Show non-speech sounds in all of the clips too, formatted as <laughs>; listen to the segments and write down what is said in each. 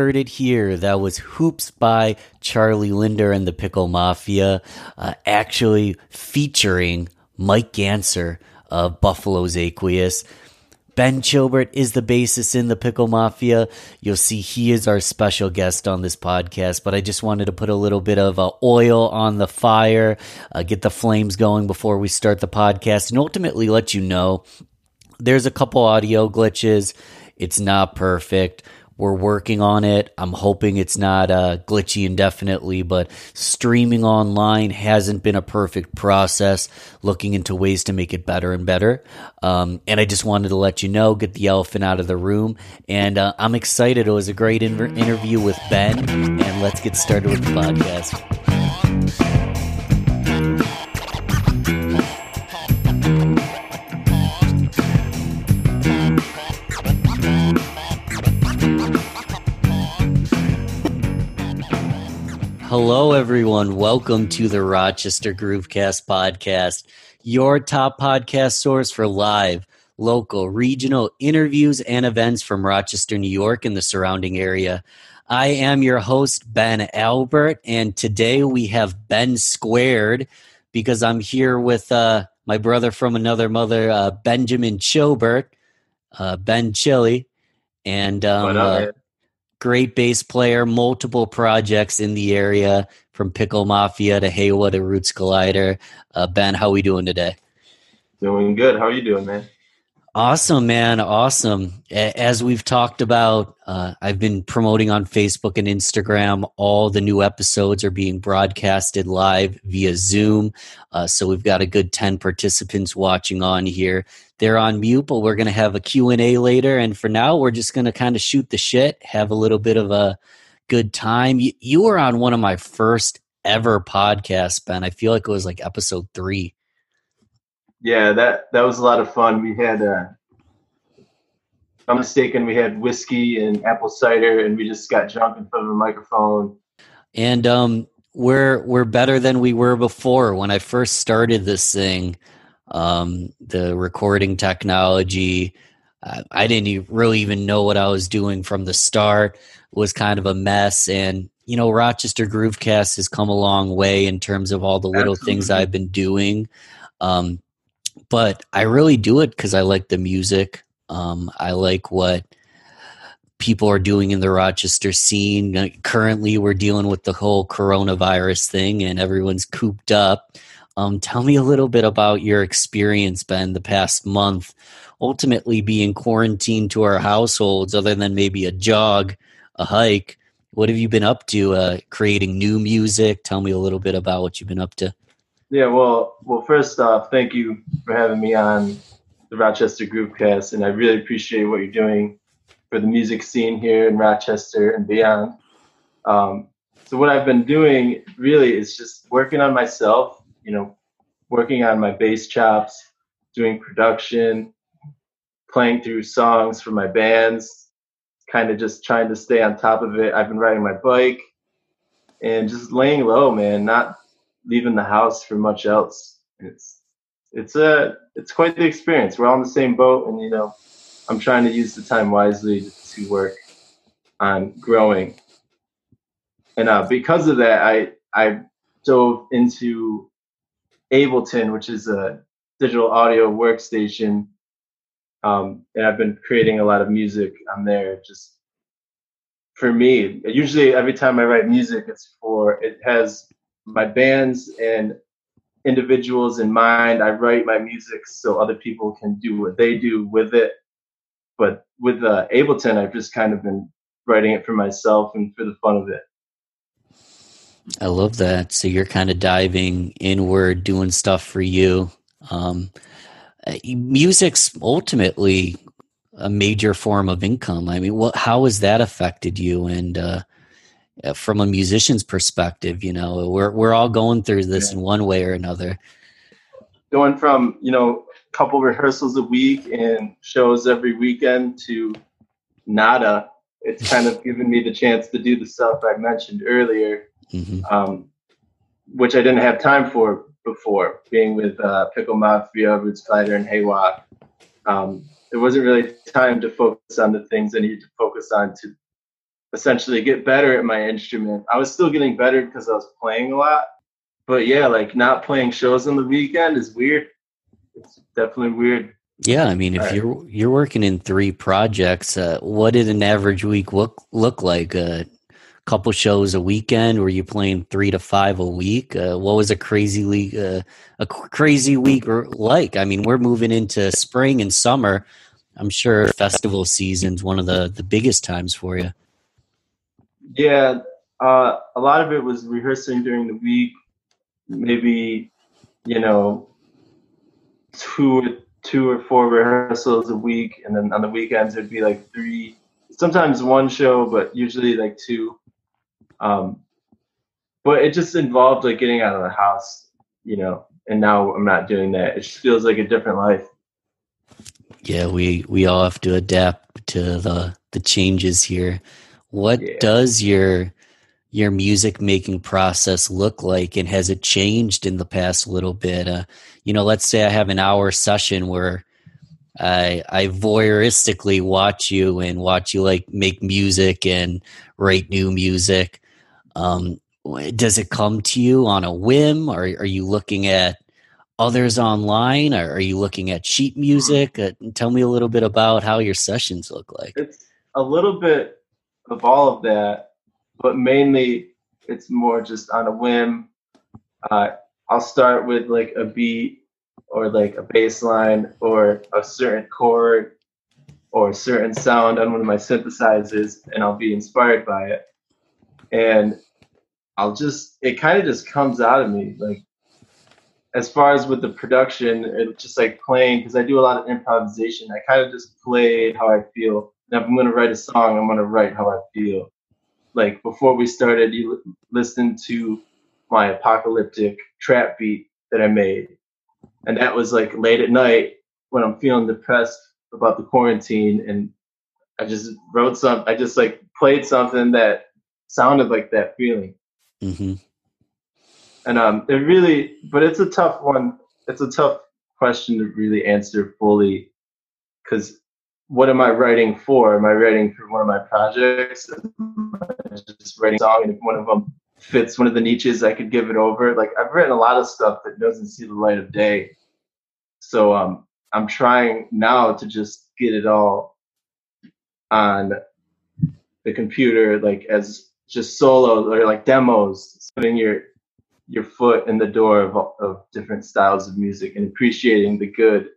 heard it here. That was Hoops by Charlie Linder and the Pickle Mafia, uh, actually featuring Mike Gantzer of Buffalo's Aqueous. Ben Chilbert is the bassist in the Pickle Mafia. You'll see he is our special guest on this podcast, but I just wanted to put a little bit of uh, oil on the fire, uh, get the flames going before we start the podcast, and ultimately let you know there's a couple audio glitches. It's not perfect. We're working on it. I'm hoping it's not uh, glitchy indefinitely, but streaming online hasn't been a perfect process. Looking into ways to make it better and better. Um, and I just wanted to let you know, get the elephant out of the room. And uh, I'm excited. It was a great in- interview with Ben. And let's get started with the podcast. Hello, everyone. Welcome to the Rochester Groovecast podcast, your top podcast source for live, local, regional interviews and events from Rochester, New York, and the surrounding area. I am your host, Ben Albert, and today we have Ben Squared because I'm here with uh, my brother from another mother, uh, Benjamin Chilbert, uh, Ben Chili, and um, uh, great bass player, multiple projects in the area from Pickle Mafia to Heiwa to Roots Collider. Uh, ben, how are we doing today? Doing good. How are you doing, man? Awesome, man. Awesome. As we've talked about, uh, I've been promoting on Facebook and Instagram. All the new episodes are being broadcasted live via Zoom. Uh, so we've got a good 10 participants watching on here. They're on mute, but we're going to have a Q&A later. And for now, we're just going to kind of shoot the shit, have a little bit of a good time. You, you were on one of my first ever podcasts, Ben. I feel like it was like episode three yeah, that that was a lot of fun. We had, uh, if I'm mistaken, we had whiskey and apple cider, and we just got drunk in front of a microphone. And um, we're we're better than we were before. When I first started this thing, um, the recording technology, uh, I didn't really even know what I was doing from the start. It was kind of a mess, and you know, Rochester Groovecast has come a long way in terms of all the little Absolutely. things I've been doing. Um, but I really do it because I like the music. Um, I like what people are doing in the Rochester scene. Currently, we're dealing with the whole coronavirus thing, and everyone's cooped up. Um, tell me a little bit about your experience, Ben, the past month. Ultimately, being quarantined to our households, other than maybe a jog, a hike. What have you been up to? Uh, creating new music. Tell me a little bit about what you've been up to. Yeah, well, well, first off, thank you for having me on the Rochester Groovecast, and I really appreciate what you're doing for the music scene here in Rochester and beyond. Um, so what I've been doing really is just working on myself, you know, working on my bass chops, doing production, playing through songs for my bands, kind of just trying to stay on top of it. I've been riding my bike, and just laying low, man, not leaving the house for much else. It's it's a it's quite the experience. We're all in the same boat, and you know, I'm trying to use the time wisely to work on growing. And uh, because of that, I I dove into Ableton, which is a digital audio workstation, um, and I've been creating a lot of music on there. Just for me, usually every time I write music, it's for it has my bands and individuals in mind. I write my music so other people can do what they do with it. But with uh, Ableton, I've just kind of been writing it for myself and for the fun of it. I love that. So you're kind of diving inward, doing stuff for you. Um, uh, music's ultimately a major form of income. I mean, what, how has that affected you? And uh, uh, from a musician's perspective, you know, we're we're all going through this yeah. in one way or another. Going from you know a couple rehearsals a week and shows every weekend to nada, it's kind of given me the chance to do the stuff I mentioned earlier, mm-hmm. um, which I didn't have time for before. Being with uh, Pickle Mafia, Roots Fighter, and Heiwa, um, there wasn't really time to focus on the things I needed to focus on to essentially get better at my instrument. I was still getting better because I was playing a lot. But yeah, like not playing shows on the weekend is weird. It's definitely weird. Yeah, I mean, if right. you're you're working in three projects, uh, what did an average week look look like? A couple shows a weekend? Were you playing three to five a week? Uh, what was a crazy week? Uh, a crazy week like? I mean, we're moving into spring and summer. I'm sure festival season's one of the the biggest times for you. Yeah, uh, a lot of it was rehearsing during the week. Maybe, you know, two two or four rehearsals a week, and then on the weekends it'd be like three, sometimes one show, but usually like two. Um, but it just involved like getting out of the house, you know. And now I'm not doing that. It just feels like a different life. Yeah, we we all have to adapt to the the changes here. What yeah. does your your music making process look like and has it changed in the past little bit uh, you know let's say i have an hour session where i i voyeuristically watch you and watch you like make music and write new music um, does it come to you on a whim? Or are you looking at others online? Or are you looking at sheet music? Uh, tell me a little bit about how your sessions look like. It's a little bit of all of that, but mainly it's more just on a whim. Uh, I'll start with like a beat or like a bass line or a certain chord or a certain sound on one of my synthesizers and I'll be inspired by it. And I'll just, it kind of just comes out of me. Like, as far as with the production, it's just like playing, because I do a lot of improvisation. I kind of just play how I feel if I'm gonna write a song, I'm gonna write how I feel. Like before we started, you listened to my apocalyptic trap beat that I made, and that was like late at night when I'm feeling depressed about the quarantine, and I just wrote some. I just like played something that sounded like that feeling. Mm-hmm. And um, it really, but it's a tough one. It's a tough question to really answer fully, because what am I writing for? Am I writing for one of my projects? just writing a song, and if one of them fits one of the niches, I could give it over. Like I've written a lot of stuff that doesn't see the light of day. So um, I'm trying now to just get it all on the computer, like as just solo or like demos, putting your your foot in the door of, of different styles of music and appreciating the good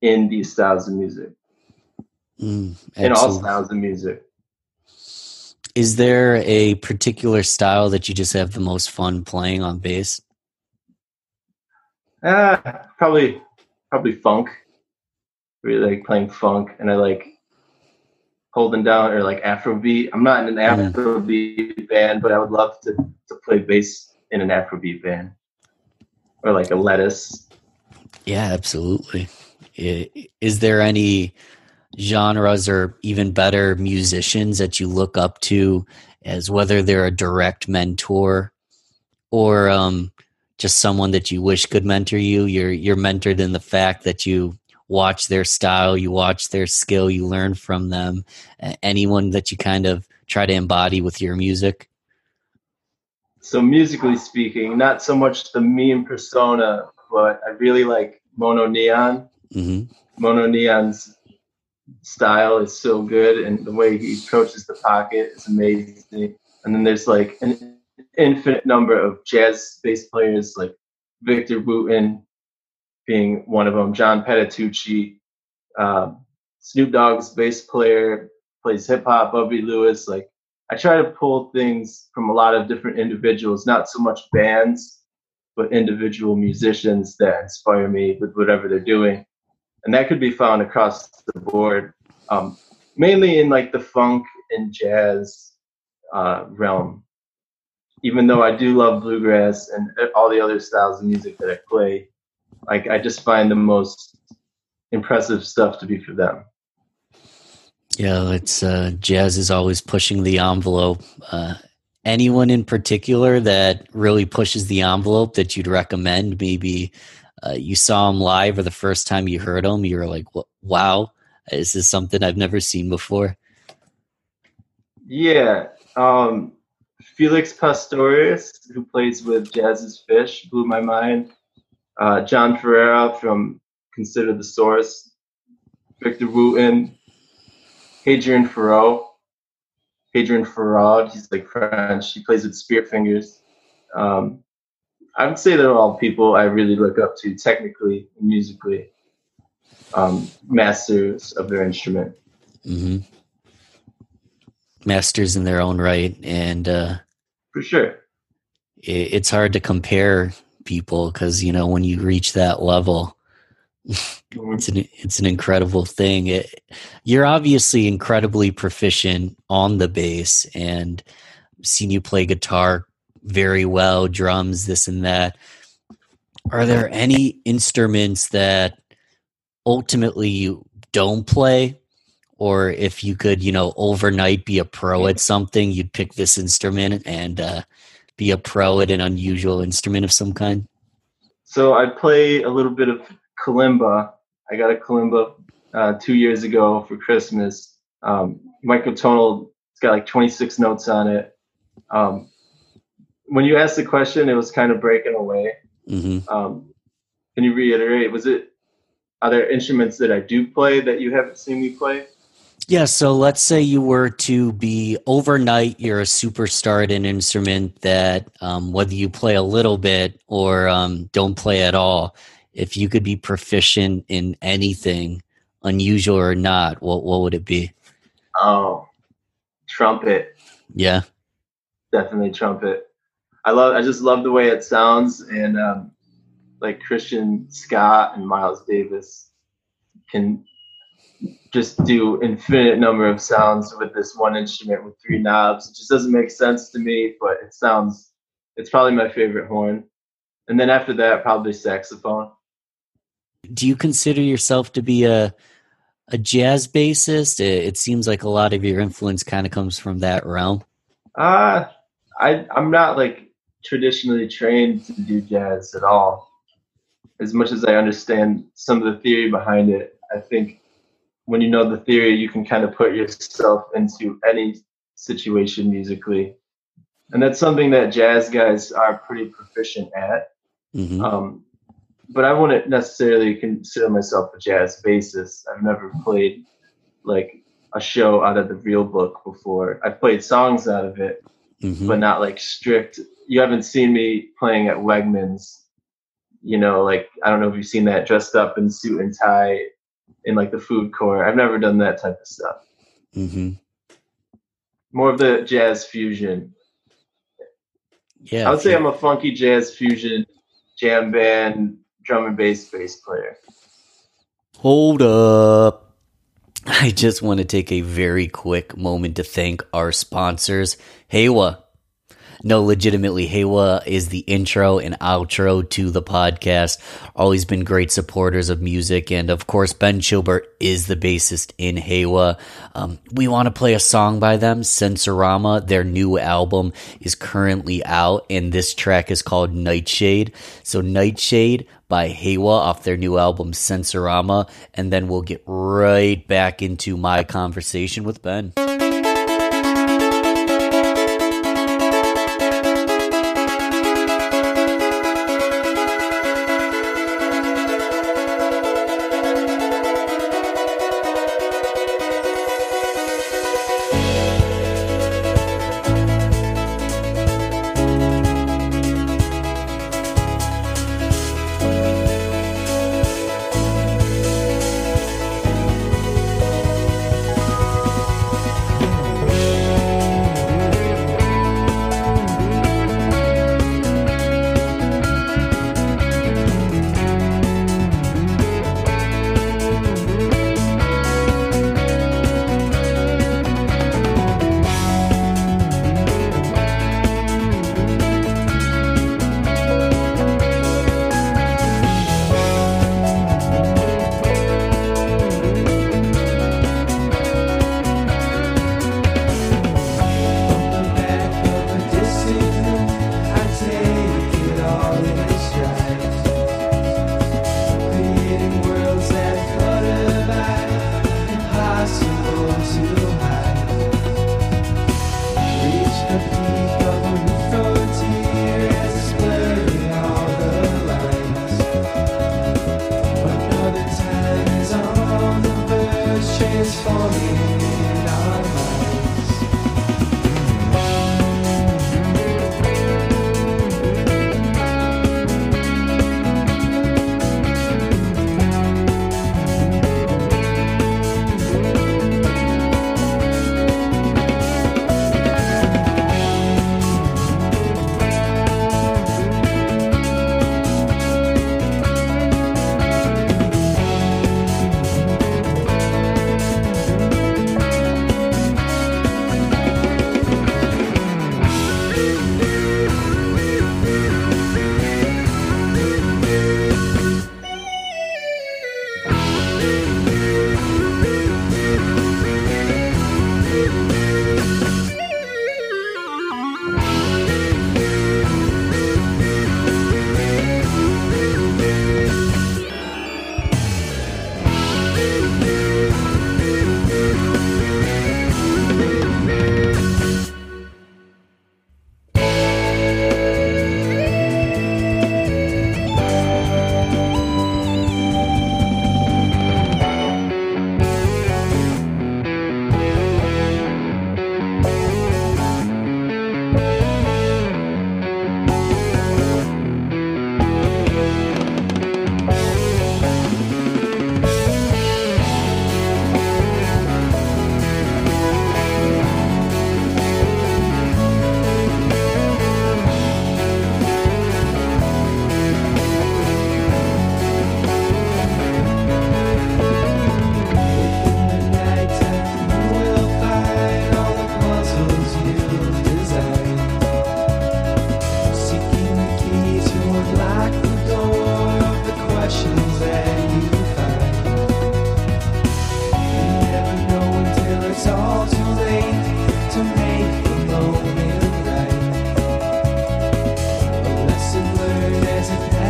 in these styles of music. Mm, in all styles of music. Is there a particular style that you just have the most fun playing on bass? Uh, probably probably funk. Really like playing funk and I like holding down or like Afrobeat. I'm not in an. Afrobeat mm. band, but I would love to, to play bass in an Afrobeat band. Or like a lettuce. Yeah, absolutely. Is there any genres or even better musicians that you look up to as whether they're a direct mentor or um, just someone that you wish could mentor you. You're you're mentored in the fact that you watch their style, you watch their skill, you learn from them. Anyone that you kind of try to embody with your music. So musically speaking, not so much the meme persona, but I really like Mono Neon. Mm-hmm. Mono Neon's style is so good, and the way he approaches the pocket is amazing. And then there's like an infinite number of jazz bass players, like Victor Wooten being one of them, John Patitucci, uh, Snoop Dogg's bass player plays hip hop, Bubby Lewis. Like I try to pull things from a lot of different individuals, not so much bands, but individual musicians that inspire me with whatever they're doing and that could be found across the board, um, mainly in like the funk and jazz uh, realm. Even though I do love bluegrass and all the other styles of music that I play, like I just find the most impressive stuff to be for them. Yeah, it's uh, jazz is always pushing the envelope. Uh, anyone in particular that really pushes the envelope that you'd recommend? Maybe uh, you saw him live or the first time you heard him, you were like, wow, is this something I've never seen before? Yeah. Um, Felix Pastorius, who plays with Jazz Is Phsh, blew my mind. Uh, John Ferrara from Consider the Source, Victor Wooten, Hadrien Feraud. Hadrien Feraud, he's like French. He plays with Spirit Fingers. Um, I would say they're all people I really look up to technically and musically, um, masters of their instrument. Mm-hmm. Masters in their own right, and uh, for sure, it, it's hard to compare people because you know when you reach that level, mm-hmm. it's an it's an incredible thing. It, you're obviously incredibly proficient on the bass, and seen you play guitar very well, drums, this and that. Are there any instruments that ultimately you don't play? Or if you could, you know, overnight be a pro at something, you'd pick this instrument and uh, be a pro at an unusual instrument of some kind? So I play a little bit of kalimba. I got a kalimba uh, two years ago for Christmas. Um, microtonal, it's got like 26 notes on it. Um, when you asked the question, it was kind of breaking away. Mm-hmm. Um, can you reiterate? Was it are there instruments that I do play that you haven't seen me play? Yeah, so let's say you were to be overnight, you're a superstar at an instrument that, um, whether you play a little bit or um, don't play at all, if you could be proficient in anything, unusual or not, what what would it be? Oh, trumpet. Yeah, definitely trumpet. I love I just love the way it sounds and um, like Christian Scott and Miles Davis can just do infinite number of sounds with this one instrument with three knobs. It just doesn't make sense to me, but it sounds it's probably my favorite horn. And then after that probably saxophone. Do you consider yourself to be a a jazz bassist? It, it seems like a lot of your influence kind of comes from that realm. Uh I I'm not like traditionally trained to do jazz at all. As much as I understand some of the theory behind it, I think when you know the theory, you can kind of put yourself into any situation musically. And that's something that jazz guys are pretty proficient at. Mm-hmm. Um, but I wouldn't necessarily consider myself a jazz bassist. I've never played like a show out of the real book before. I've played songs out of it, mm-hmm. but not like strict you haven't seen me playing at Wegmans. You know, like I don't know if you've seen that dressed up in suit and tie in like the food court. I've never done that type of stuff. Mm-hmm. More of the jazz fusion. Yeah, I would say I'm a funky jazz fusion jam band drum and bass bass player. Hold up. <laughs> I just want to take a very quick moment to thank our sponsors, Heiwa no, legitimately, Heiwa is the intro and outro to the podcast. Always been great supporters of music. And of course, Ben Chilbert is the bassist in Heiwa. Um, we want to play a song by them, Sensorama. Their new album is currently out, and this track is called Nightshade. So, Nightshade by Heiwa off their new album Sensorama, and then we'll get right back into my conversation with Ben.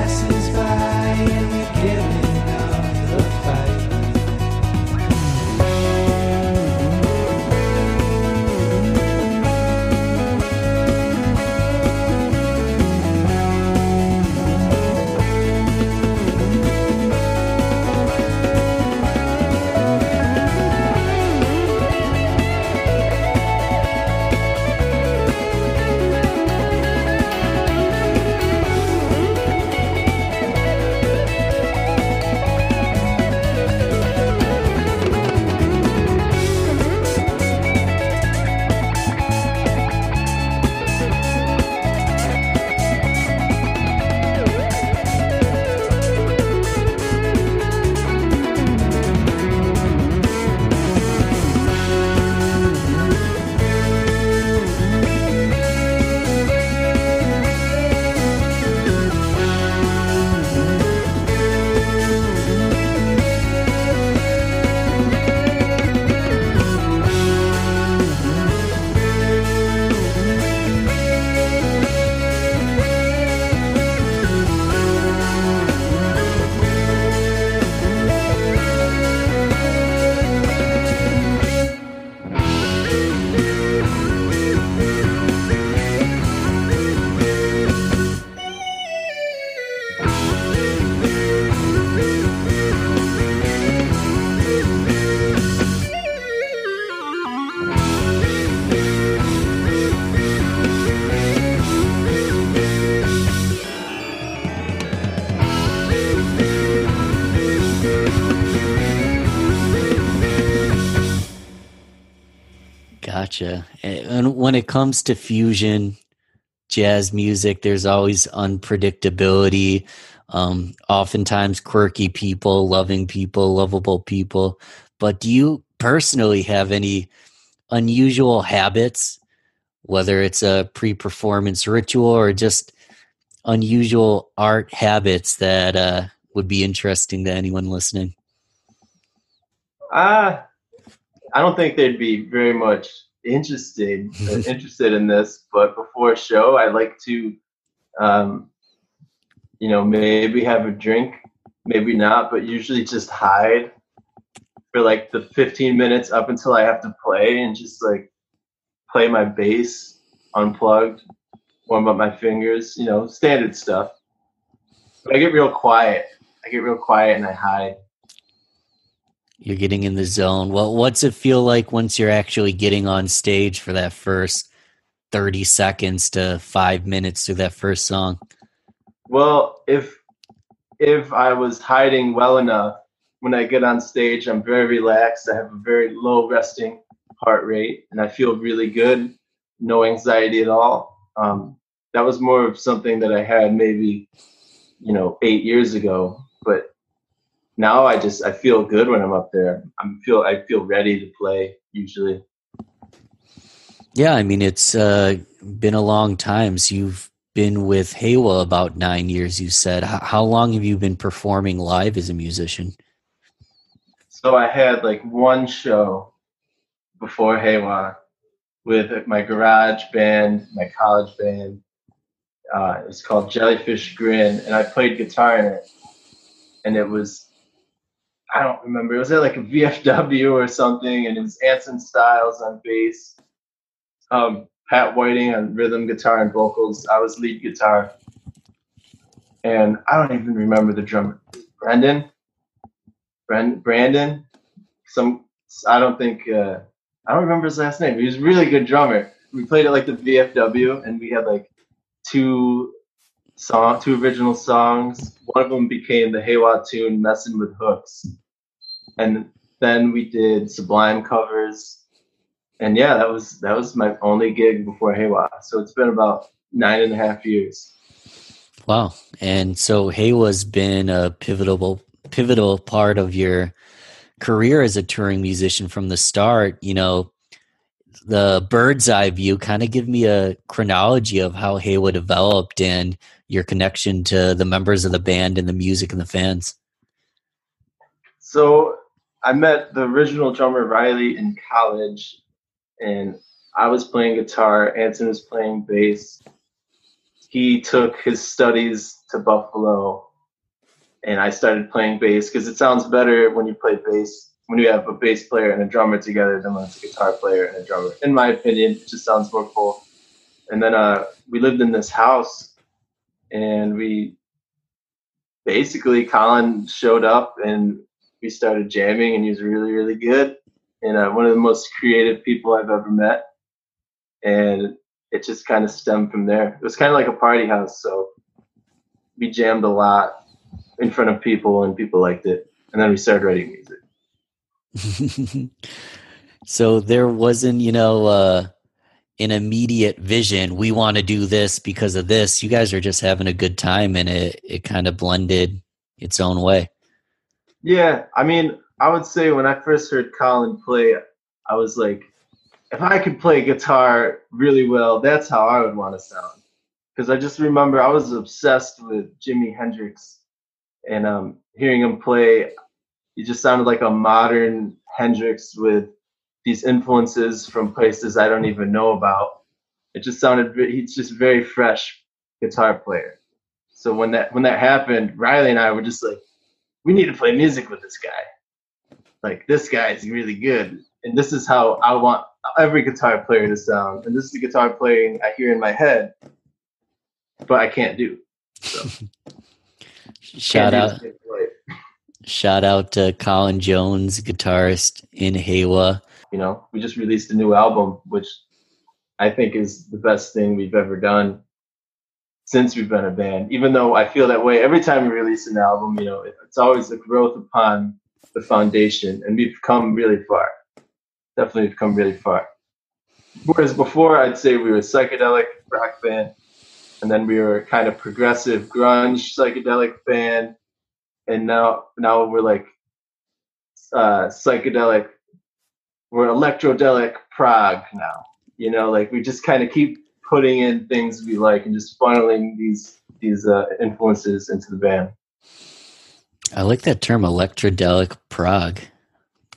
passes by. It comes to fusion jazz music, there's always unpredictability. Um, oftentimes quirky people, loving people, lovable people. But do you personally have any unusual habits, whether it's a pre performance ritual or just unusual art habits that uh, would be interesting to anyone listening? Uh, I don't think they'd be very much interested <laughs> interested in this, but before a show, I like to, um, you know, maybe have a drink, maybe not, but usually just hide for like the 15 minutes up until I have to play and just like play my bass unplugged, warm up my fingers, you know, standard stuff. But I get real quiet. I get real quiet and I hide. You're getting in the zone. Well, what's it feel like once you're actually getting on stage for that first 30 seconds to five minutes through that first song? Well, if if I was hiding well enough, when I get on stage, I'm very relaxed. I have a very low resting heart rate, and I feel really good, no anxiety at all. Um, that was more of something that I had maybe, you know, eight years ago. Now I just I feel good when I'm up there. I'm feel I feel ready to play usually. Yeah, I mean it's uh, been a long time. So you've been with Heiwa about nine years. You said. How, how long have you been performing live as a musician? So I had like one show before Heiwa with my garage band, my college band. Uh, it was called Jellyfish Grin, and I played guitar in it. And it was I don't remember. It was at like a VFW or something, and it was Anson Styles on bass, um, Pat Whiting on rhythm guitar and vocals. I was lead guitar, and I don't even remember the drummer. Brendan, Brand, Brandon, some I don't think uh, I don't remember his last name. He was a really good drummer. We played at like the VFW, and we had like two song, two original songs. One of them became the Heiwa tune "Messing with Hooks," and then we did Sublime covers. And yeah, that was that was my only gig before Heiwa. So it's been about nine and a half years. Wow! And so Heiwa's been a pivotal pivotal part of your career as a touring musician from the start. You know, the bird's eye view. Kind of give me a chronology of how Heiwa developed and your connection to the members of the band and the music and the fans? So I met the original drummer Riley in college, and I was playing guitar. Anson was playing bass. He took his studies to Buffalo, and I started playing bass because it sounds better when you play bass when you have a bass player and a drummer together than when it's a guitar player and a drummer. In my opinion, it just sounds more cool. And then uh, we lived in this house and we basically Colin showed up and we started jamming, and he was really really good and uh, one of the most creative people I've ever met. And it just kind of stemmed from there. It was kind of like a party house, so we jammed a lot in front of people, and people liked it. And then we started writing music. <laughs> so there wasn't, you know, uh, an immediate vision. We want to do this because of this. You guys are just having a good time and it, it kind of blended its own way. Yeah. I mean, I would say when I first heard Colin play, I was like, if I could play guitar really well, that's how I would want to sound. Because I just remember I was obsessed with Jimi Hendrix and um, hearing him play, he just sounded like a modern Hendrix with these influences from places I don't even know about. It just sounded he's just very fresh guitar player. So when that when that happened, Riley and I were just like, we need to play music with this guy. Like this guy is really good, and this is how I want every guitar player to sound. And this is the guitar playing I hear in my head, but I can't do. So. <laughs> Shout out. Shout out to Colin Jones, guitarist in Heiwa. You know, we just released a new album, which I think is the best thing we've ever done since we've been a band. Even though I feel that way every time we release an album, you know, it's always a growth upon the foundation, and we've come really far. Definitely, we've come really far. whereas before I'd say we were psychedelic rock band, and then we were kind of progressive grunge psychedelic band, and now now we're like uh, psychedelic, we're electrodelic prog now. You know, like we just kind of keep putting in things we like and just funneling these these uh, influences into the band. I like that term, electrodelic prog.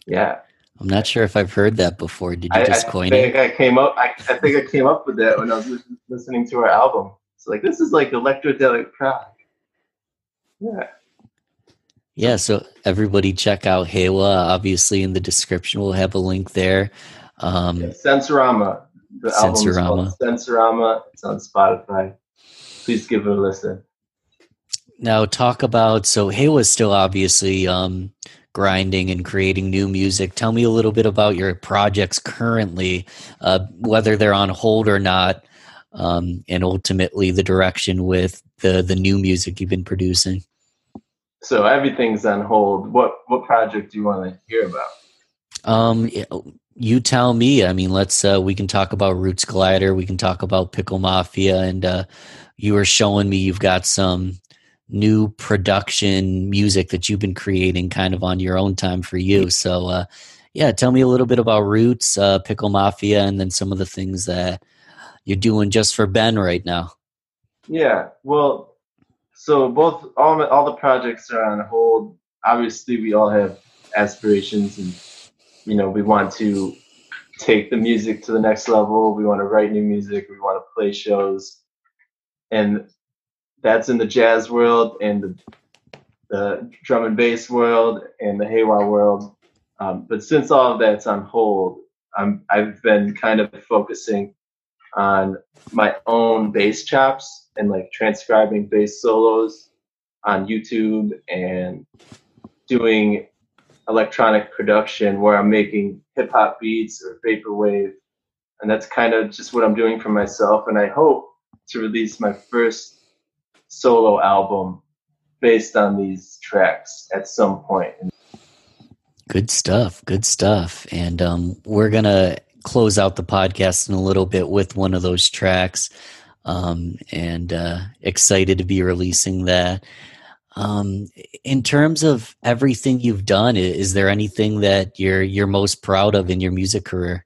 Yeah, I'm not sure if I've heard that before. Did you just I, coin I think it? I came up. I, I think I came up with that when I was listening to our album. It's like this is like electrodelic prog. Yeah, Yeah, so everybody check out Heiwa. Obviously, in the description, we'll have a link there. Um, yeah. Sensorama. The called Sensorama. It's on Spotify. Please give it a listen. Now, talk about so Heiwa's still obviously um, grinding and creating new music. Tell me a little bit about your projects currently, uh, whether they're on hold or not, um, and ultimately the direction with the the new music you've been producing. So everything's on hold. What what project do you want to hear about? Um, you tell me. I mean, let's uh, we can talk about Roots Glider. We can talk about Pickle Mafia, and uh, you were showing me you've got some new production music that you've been creating, kind of on your own time for you. So, uh, yeah, tell me a little bit about Roots, uh, Pickle Mafia, and then some of the things that you're doing just for Ben right now. Yeah, well, so both all all the projects are on hold. Obviously, we all have aspirations, and you know, we want to take the music to the next level. We want to write new music. We want to play shows, and that's in the jazz world and the, the drum and bass world and the Heiwa world. Um, but since all of that's on hold, I'm, I've been kind of focusing on my own bass chops and like transcribing bass solos on YouTube and doing electronic production where I'm making hip hop beats or vaporwave. And that's kind of just what I'm doing for myself. And I hope to release my first solo album based on these tracks at some point. Good stuff. Good stuff. And um, we're going to close out the podcast in a little bit with one of those tracks. Um, and uh, excited to be releasing that. Um, in terms of everything you've done, is there anything that you're you're most proud of in your music career?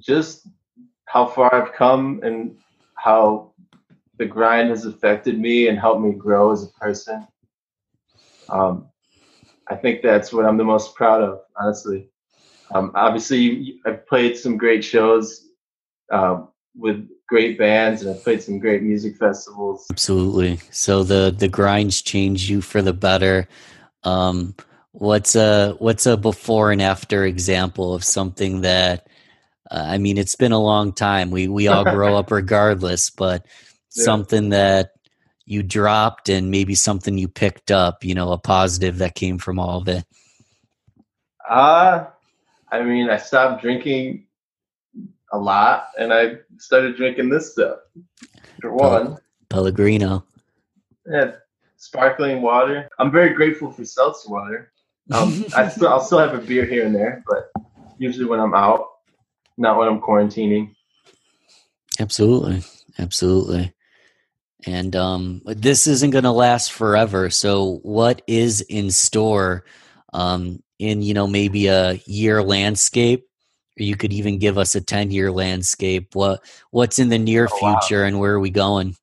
Just how far I've come and how the grind has affected me and helped me grow as a person. Um, I think that's what I'm the most proud of, honestly. Um, obviously, I've played some great shows uh, with great bands, and I've played some great music festivals. Absolutely. So the the grinds change you for the better. Um, what's a what's a before and after example of something that? Uh, I mean, it's been a long time. We we all grow up <laughs> regardless, but yeah. something that you dropped and maybe something you picked up. You know, a positive that came from all of it. Uh I mean, I stopped drinking a lot, and I started drinking this stuff. For one, Pellegrino. Yeah, sparkling water. I'm very grateful for seltzer water. Um, I <laughs> still, I'll still have a beer here and there, but usually when I'm out, not when I'm quarantining. Absolutely, absolutely. And um, this isn't going to last forever. So, what is in store um, in you know maybe a year landscape? You could even give us a ten year landscape. What what's in the near oh, future, wow. and where are we going?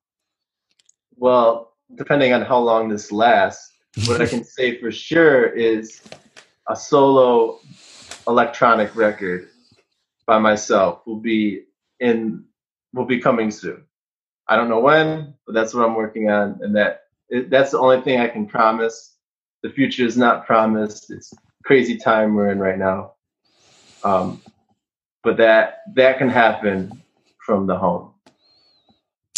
Well, depending on how long this lasts, what I <laughs> can say for sure is a solo electronic record by myself will be in will be coming soon. I don't know when, but that's what I'm working on, and that it, that's the only thing I can promise. The future is not promised. It's crazy time we're in right now, um, but that that can happen from the home.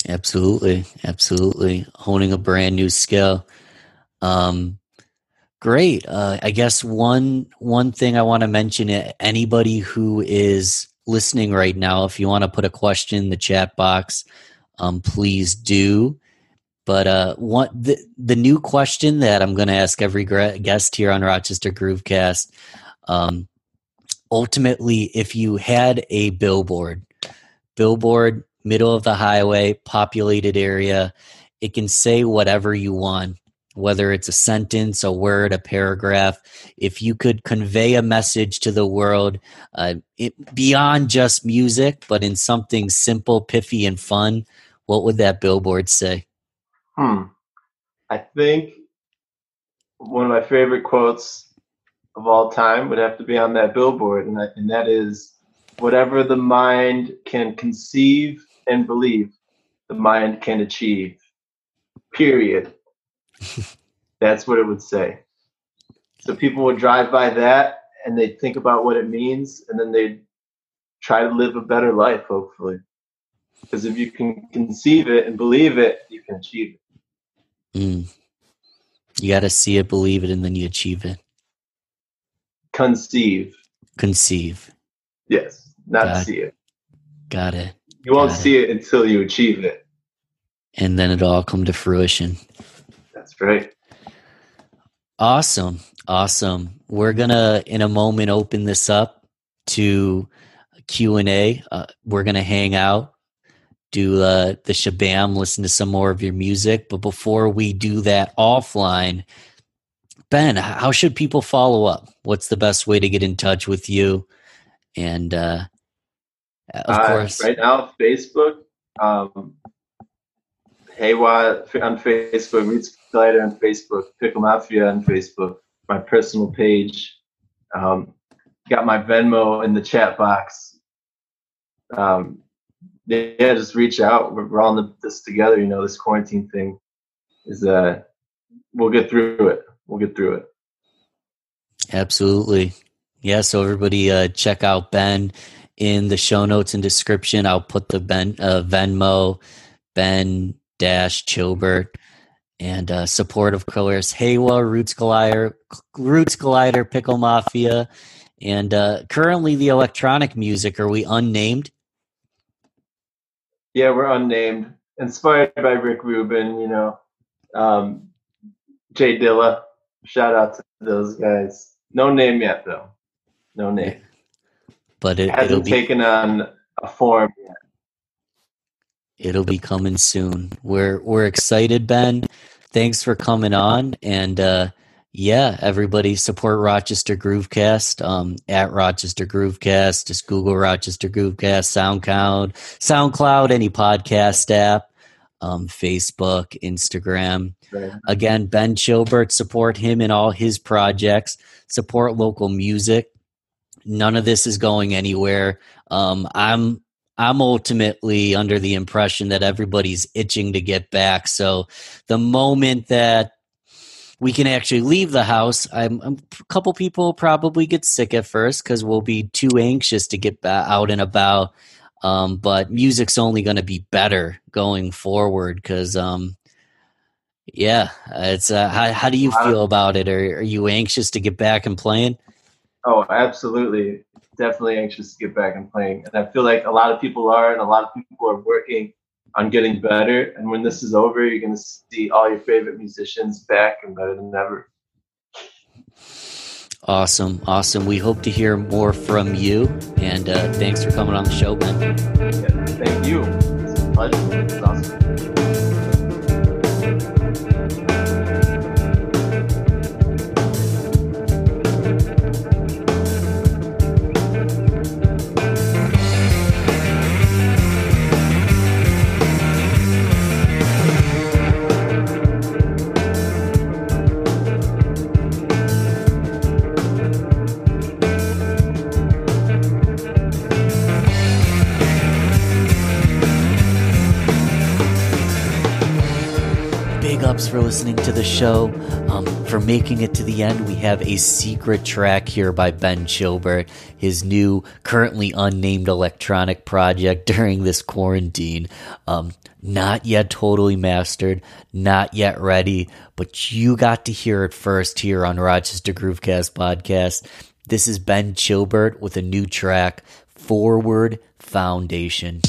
Absolutely, absolutely, honing a brand new skill. Um, great. Uh, I guess one one thing I want to mention: anybody who is listening right now, if you want to put a question in the chat box um, please do. But uh, one the the new question that I'm going to ask every guest here on Rochester Groovecast: um, ultimately, if you had a billboard, billboard, middle of the highway, populated area, it can say whatever you want, whether it's a sentence, a word, a paragraph. If you could convey a message to the world uh, it, beyond just music, but in something simple, piffy, and fun, what would that billboard say? Hmm. I think one of my favorite quotes of all time would have to be on that billboard, and that, and that is whatever the mind can conceive and believe, the mind can achieve. Period. <laughs> That's what it would say. So people would drive by that and they'd think about what it means and then they'd try to live a better life, hopefully. Because if you can conceive it and believe it, you can achieve it. Mm. You got to see it, believe it, and then you achieve it. Conceive. Conceive. Yes, not Got see it. Got it. You won't Got see it until you achieve it. And then it all come to fruition. That's right. Awesome. Awesome. We're going to in a moment open this up to Q&A. Uh, we're going to hang out, do uh, the shabam, listen to some more of your music, but before we do that offline, Ben, how should people follow up? What's the best way to get in touch with you? And uh of Uh, course, right now, Facebook. Um, Heiwa on Facebook, Roots Glider on Facebook, Pickle Mafia on Facebook, my personal page. Um, got my Venmo in the chat box. Um, yeah, just reach out. We're, we're all in this together. You know, this quarantine thing is uh, we'll get through it. We'll get through it. Absolutely. Yeah, so everybody uh, check out Ben in the show notes and description. I'll put the Ben uh, Venmo, Ben dash Chilbert, and uh, support of course Heiwa, Roots Glider, Roots Glider, Pickle Mafia, and uh, currently the electronic music. Are we unnamed? Yeah, we're unnamed, inspired by Rick Rubin. You know, um, Jay Dilla. Shout out to those guys. No name yet, though. No name. But it, Hasn't be taken on a form yet. It'll be coming soon. We're we're excited, Ben. Thanks for coming on, and uh, yeah, everybody support Rochester Groovecast um, at Rochester Groovecast. Just Google Rochester Groovecast, SoundCloud, SoundCloud, any podcast app, um, Facebook, Instagram. Again, Ben Chilbert, support him in all his projects. Support local music. None of this is going anywhere. Um, I'm I'm ultimately under the impression that everybody's itching to get back. So the moment that we can actually leave the house, I'm, I'm a couple people probably get sick at first because we'll be too anxious to get out and about. Um, but music's only going to be better going forward because, um, yeah, it's uh, how, how do you feel about it? Are, are you anxious to get back and playing? Oh, absolutely. Definitely anxious to get back and playing. And I feel like a lot of people are, and a lot of people are working on getting better. And when this is over, you're going to see all your favorite musicians back and better than ever. Awesome, awesome. We hope to hear more from you, and uh, thanks for coming on the show, Ben. Yeah, thank you. It's a pleasure. It's awesome. Ups for listening to the show. Um, for making it to the end, we have a secret track here by Ben Chilbert, his new, currently unnamed electronic project <laughs> during this quarantine. Um, not yet totally mastered, not yet ready, but you got to hear it first here on Rochester Groovecast podcast. This is Ben Chilbert with a new track, Forward Foundation.